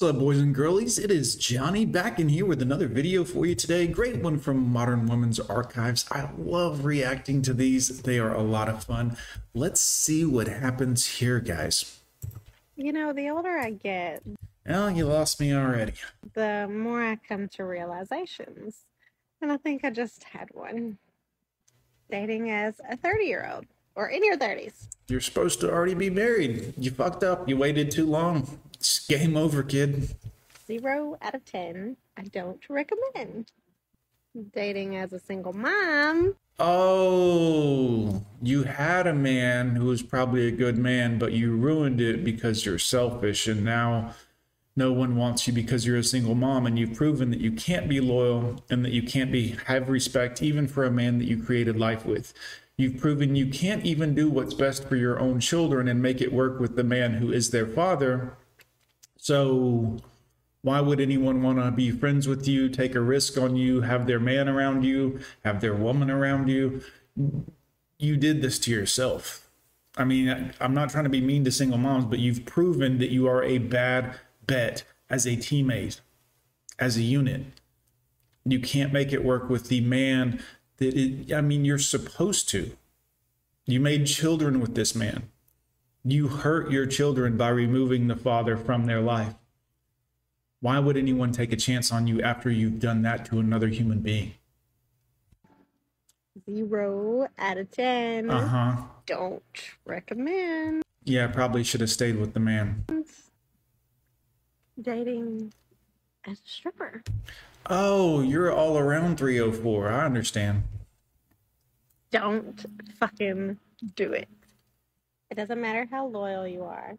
What's up, boys and girlies? It is Johnny back in here with another video for you today. Great one from Modern Women's Archives. I love reacting to these, they are a lot of fun. Let's see what happens here, guys. You know, the older I get, Oh, you lost me already. the more I come to realizations. And I think I just had one. Dating as a 30 year old or in your 30s. You're supposed to already be married. You fucked up. You waited too long. It's game over, kid. Zero out of 10. I don't recommend. Dating as a single mom. Oh, you had a man who was probably a good man, but you ruined it because you're selfish, and now no one wants you because you're a single mom, and you've proven that you can't be loyal and that you can't be have respect even for a man that you created life with. You've proven you can't even do what's best for your own children and make it work with the man who is their father. So why would anyone want to be friends with you, take a risk on you, have their man around you, have their woman around you? You did this to yourself. I mean, I'm not trying to be mean to single moms, but you've proven that you are a bad bet as a teammate, as a unit. You can't make it work with the man that it, I mean, you're supposed to. You made children with this man. You hurt your children by removing the father from their life. Why would anyone take a chance on you after you've done that to another human being? Zero out of 10. Uh huh. Don't recommend. Yeah, I probably should have stayed with the man. Dating as a stripper. Oh, you're all around 304. I understand. Don't fucking do it. It doesn't matter how loyal you are,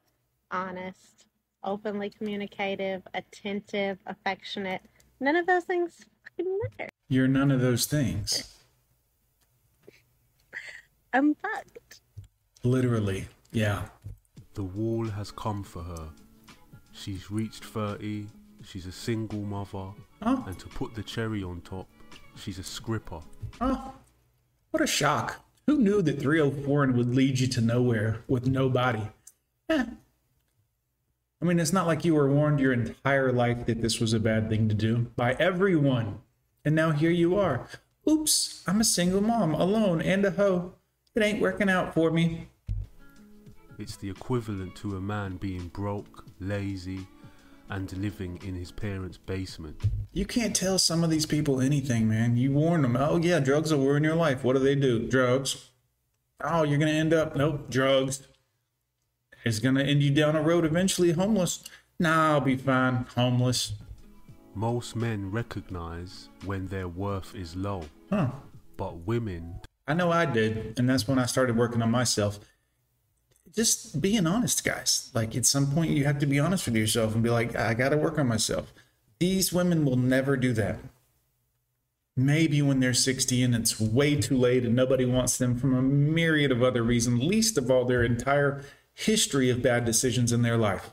honest, openly communicative, attentive, affectionate. None of those things fucking matter. You're none of those things. I'm fucked. Literally. Yeah. The wall has come for her. She's reached 30, she's a single mother, Oh, and to put the cherry on top, she's a scripper. oh. What a shock. Who knew that 304 would lead you to nowhere with nobody? Eh. I mean, it's not like you were warned your entire life that this was a bad thing to do by everyone. And now here you are. Oops, I'm a single mom, alone, and a hoe. It ain't working out for me. It's the equivalent to a man being broke, lazy, and living in his parents' basement. You can't tell some of these people anything, man. You warn them, oh, yeah, drugs will ruin your life. What do they do? Drugs. Oh, you're going to end up, nope, drugs. It's going to end you down a road eventually homeless. Nah, I'll be fine. Homeless. Most men recognize when their worth is low, Huh. but women I know I did. And that's when I started working on myself. Just being honest, guys. Like at some point, you have to be honest with yourself and be like, I got to work on myself. These women will never do that. Maybe when they're 60 and it's way too late and nobody wants them from a myriad of other reasons, least of all their entire history of bad decisions in their life.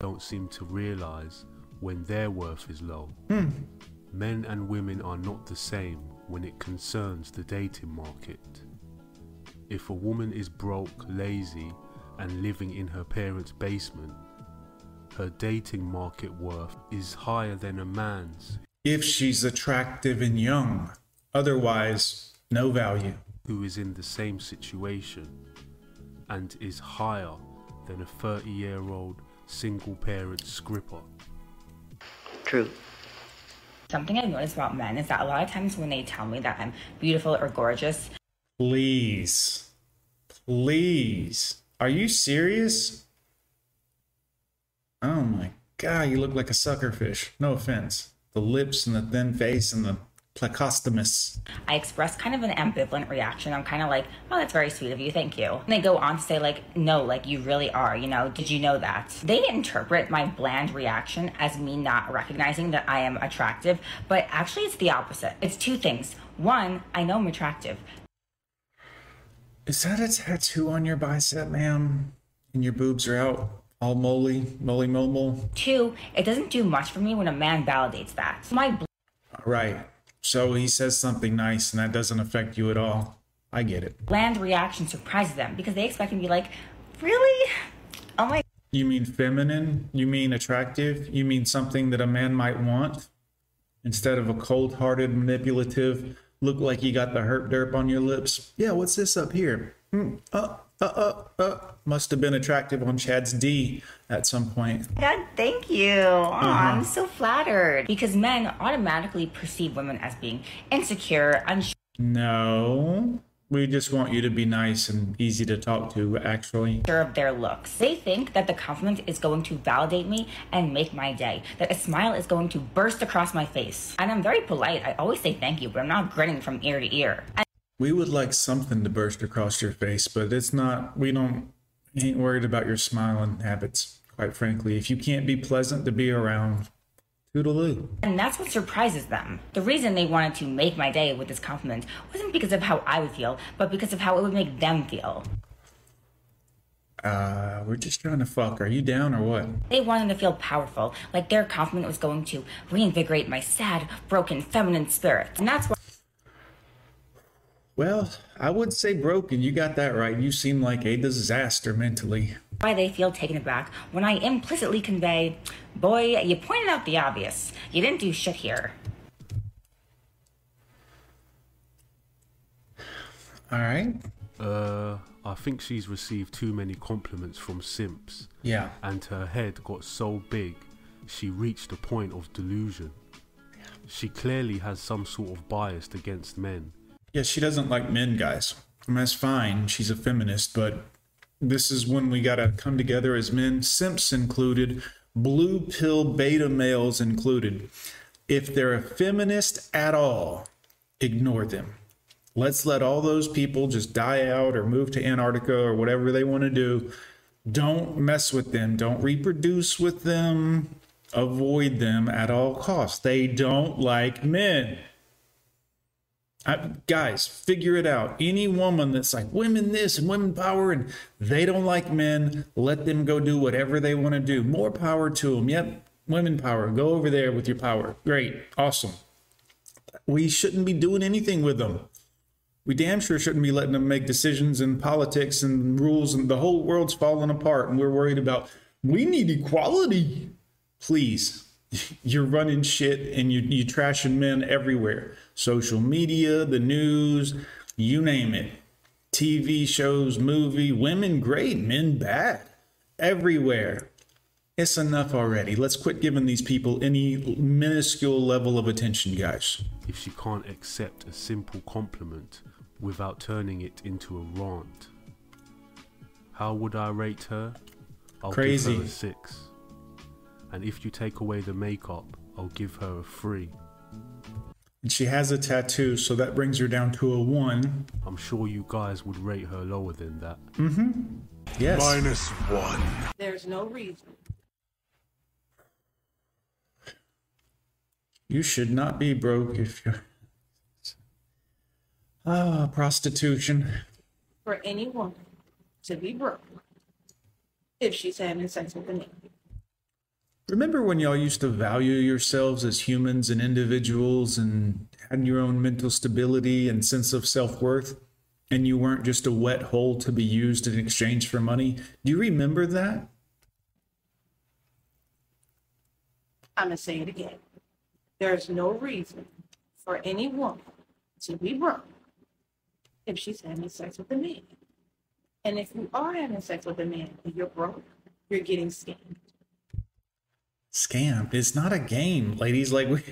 don't seem to realize when their worth is low. Hmm. Men and women are not the same when it concerns the dating market. If a woman is broke, lazy, and living in her parents' basement, her dating market worth is higher than a man's If she's attractive and young, otherwise, no value. who is in the same situation and is higher than a 30 year old single parent scripper. True. Something I've noticed about men is that a lot of times when they tell me that I'm beautiful or gorgeous, Please. Please. Are you serious? Oh my god, you look like a suckerfish. No offense. The lips and the thin face and the plecostomus. I express kind of an ambivalent reaction. I'm kind of like, oh, that's very sweet of you, thank you. And they go on to say, like, no, like, you really are, you know, did you know that? They interpret my bland reaction as me not recognizing that I am attractive, but actually it's the opposite. It's two things. One, I know I'm attractive. Is that a tattoo on your bicep, ma'am? And your boobs are out all moly, moly mobile? Two, it doesn't do much for me when a man validates that. My bl- Right. So he says something nice and that doesn't affect you at all. I get it. bland reaction surprises them because they expect me to be like, really? Oh my You mean feminine? You mean attractive? You mean something that a man might want? Instead of a cold hearted, manipulative, look like you got the hurt derp on your lips? Yeah, what's this up here? Hmm, uh, uh, uh, uh. Must have been attractive on Chad's D at some point. God, thank you. Aw, I'm so flattered. Because men automatically perceive women as being insecure, unsure No. We just want you to be nice and easy to talk to, actually. Sure of their looks. They think that the compliment is going to validate me and make my day, that a smile is going to burst across my face. And I'm very polite. I always say thank you, but I'm not grinning from ear to ear. And We would like something to burst across your face, but it's not, we don't, ain't worried about your smiling habits, quite frankly. If you can't be pleasant to be around, toodaloo. And that's what surprises them. The reason they wanted to make my day with this compliment wasn't because of how I would feel, but because of how it would make them feel. Uh, we're just trying to fuck. Are you down or what? They wanted to feel powerful, like their compliment was going to reinvigorate my sad, broken, feminine spirit. And that's why Well, I would say broken. You got that right. You seem like a disaster mentally. Why they feel taken aback when I implicitly convey, boy, you pointed out the obvious. You didn't do shit here. All right. Uh, I think she's received too many compliments from simps, Yeah. and her head got so big, she reached a point of delusion. She clearly has some sort of bias against men. Yeah, she doesn't like men, guys. I mean, that's fine. She's a feminist, but this is when we gotta come together as men, simps included, blue pill beta males included. If they're a feminist at all, ignore them. Let's let all those people just die out or move to Antarctica or whatever they want to do. Don't mess with them. Don't reproduce with them. Avoid them at all costs. They don't like men. I, guys, figure it out. Any woman that's like women this and women power and they don't like men, let them go do whatever they want to do. More power to them. Yep, women power. Go over there with your power. Great, awesome. We shouldn't be doing anything with them. We damn sure shouldn't be letting them make decisions in politics and rules, and the whole world's falling apart. And we're worried about we need equality. Please, you're running shit and you you trashing men everywhere. Social media, the news, you name it. TV shows, movie, women great, men bad. Everywhere. It's enough already. Let's quit giving these people any minuscule level of attention, guys. If she can't accept a simple compliment without turning it into a rant, how would I rate her? I'll Crazy. give her a six. And if you take away the makeup, I'll give her a three. And she has a tattoo, so that brings her down to a one. I'm sure you guys would rate her lower than that. Mm-hmm. Yes. Minus one. There's no reason. You should not be broke if you're. Ah, prostitution. for any woman to be broke if she's having sex with a man. Remember when y'all used to value yourselves as humans and individuals and had your own mental stability and sense of self worth? And you weren't just a wet hole to be used in exchange for money? Do you remember that? I'm going to say it again. There's no reason for any woman to be broke if she's having sex with a man. And if you are having sex with a man and you're broke, you're getting scammed. Scam. It's not a game, ladies. Like we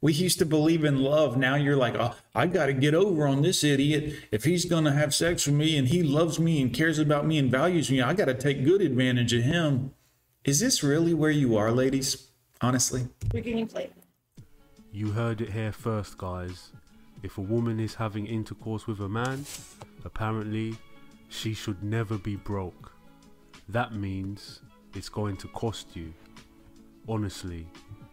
we used to believe in love. Now you're like, oh, I got to get over on this idiot. If he's gonna have sex with me and he loves me and cares about me and values me, I got to take good advantage of him. Is this really where you are, ladies? Honestly, You're getting played. You heard it here first, guys. If a woman is having intercourse with a man, apparently she should never be broke. That means it's going to cost you. Honestly,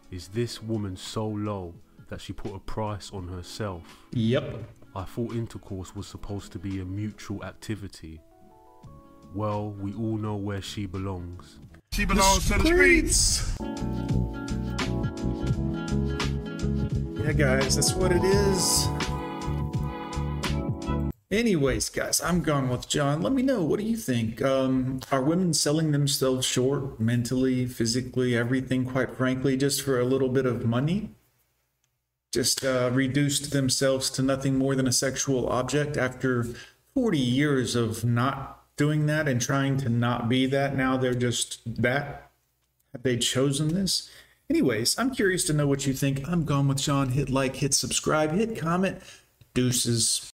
is this woman so low that she put a price on herself? yep. I thought intercourse was supposed to be a mutual activity. Well, we all know where she belongs. She belongs to the streets. Yeah, guys, that's what it is. Anyways, guys, I'm gone with John. Let me know. What do you think? Um, are women selling themselves short mentally, physically, everything, quite frankly, just for a little bit of money? Just uh, reduced themselves to nothing more than a sexual object after 40 years of not doing that and trying to not be that. Now they're just that. Have they chosen this? Anyways, I'm curious to know what you think. I'm gone with John. Hit like, hit subscribe, hit comment. Deuces.